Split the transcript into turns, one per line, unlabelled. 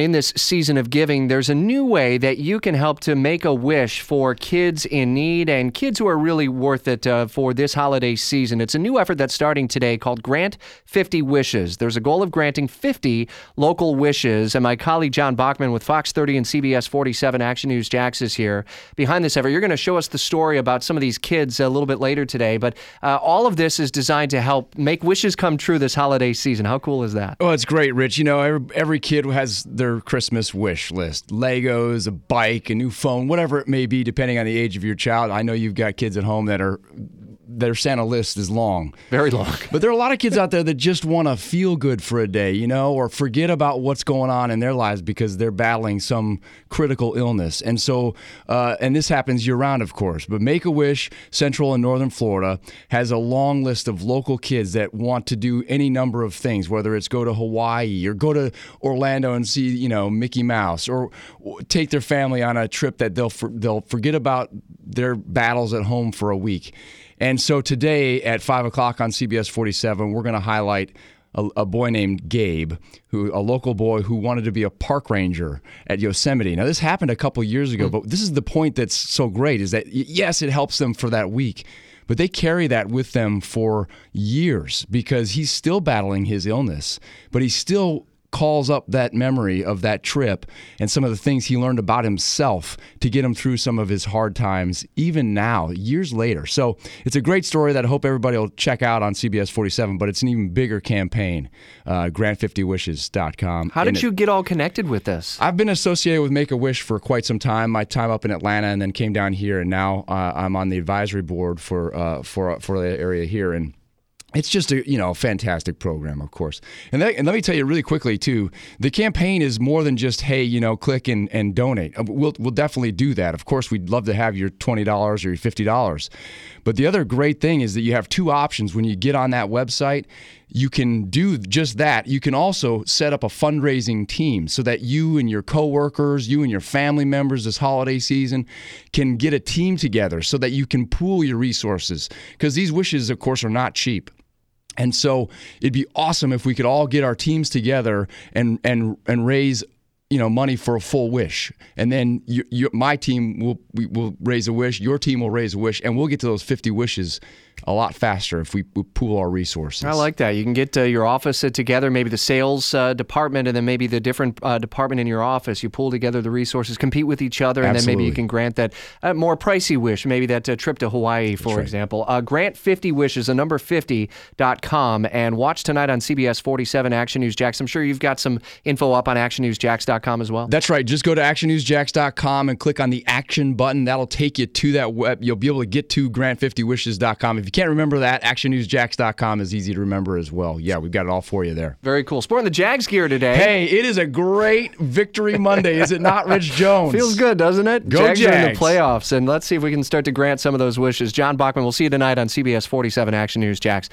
In this season of giving, there's a new way that you can help to make a wish for kids in need and kids who are really worth it uh, for this holiday season. It's a new effort that's starting today called Grant 50 Wishes. There's a goal of granting 50 local wishes, and my colleague John Bachman with Fox 30 and CBS 47 Action News Jax is here behind this effort. You're going to show us the story about some of these kids a little bit later today, but uh, all of this is designed to help make wishes come true this holiday season. How cool is that?
Oh, it's great, Rich. You know, every, every kid has their Christmas wish list Legos, a bike, a new phone, whatever it may be, depending on the age of your child. I know you've got kids at home that are their Santa list is long.
Very long.
But there are a lot of kids out there that just want to feel good for a day, you know, or forget about what's going on in their lives because they're battling some critical illness. And so, uh, and this happens year round, of course. But Make a Wish Central and Northern Florida has a long list of local kids that want to do any number of things, whether it's go to Hawaii or go to Orlando and see, you know, Mickey Mouse or take their family on a trip that they'll, for, they'll forget about their battles at home for a week. And so today at five o'clock on CBS 47, we're going to highlight a, a, boy named Gabe, who a local boy who wanted to be a park ranger at Yosemite. Now this happened a couple years ago, mm. but this is the point that's so great is that yes, it helps them for that week. But they carry that with them for years because he's still battling his illness, but he's still calls up that memory of that trip and some of the things he learned about himself to get him through some of his hard times, even now, years later. So it's a great story that I hope everybody will check out on CBS 47, but it's an even bigger campaign, uh, grant50wishes.com.
How did and you it, get all connected with this?
I've been associated with Make a Wish for quite some time. My time up in Atlanta and then came down here, and now uh, I'm on the advisory board for, uh, for, for the area here. And it's just a you know fantastic program, of course. And, that, and let me tell you really quickly too, the campaign is more than just hey you know click and, and donate. Uh, we'll we'll definitely do that. Of course, we'd love to have your twenty dollars or your fifty dollars. But the other great thing is that you have two options when you get on that website. You can do just that. You can also set up a fundraising team so that you and your coworkers, you and your family members this holiday season can get a team together so that you can pool your resources. Because these wishes, of course, are not cheap. And so it'd be awesome if we could all get our teams together and and and raise you know money for a full wish. And then you, you, my team will we will raise a wish your team will raise a wish and we'll get to those 50 wishes a lot faster if we, we pool our resources.
I like that. You can get uh, your office uh, together, maybe the sales uh, department, and then maybe the different uh, department in your office. You pull together the resources, compete with each other, and
Absolutely.
then maybe you can grant that uh, more pricey wish, maybe that uh, trip to Hawaii, for right. example. grant 50 wishes, a number 50.com, and watch tonight on CBS 47 Action News Jax. I'm sure you've got some info up on actionnewsjax.com as well.
That's right. Just go to actionnewsjax.com and click on the action button. That'll take you to that web. You'll be able to get to grant50wishes.com. If you can't remember that, actionnewsjax.com is easy to remember as well. Yeah, we've got it all for you there.
Very cool. Sporting the Jags gear today.
Hey, it is a great victory Monday, is it not, Rich Jones?
Feels good, doesn't it?
Go
Jags,
Jags.
in the playoffs, and let's see if we can start to grant some of those wishes. John Bachman, we'll see you tonight on CBS 47 Action News Jax.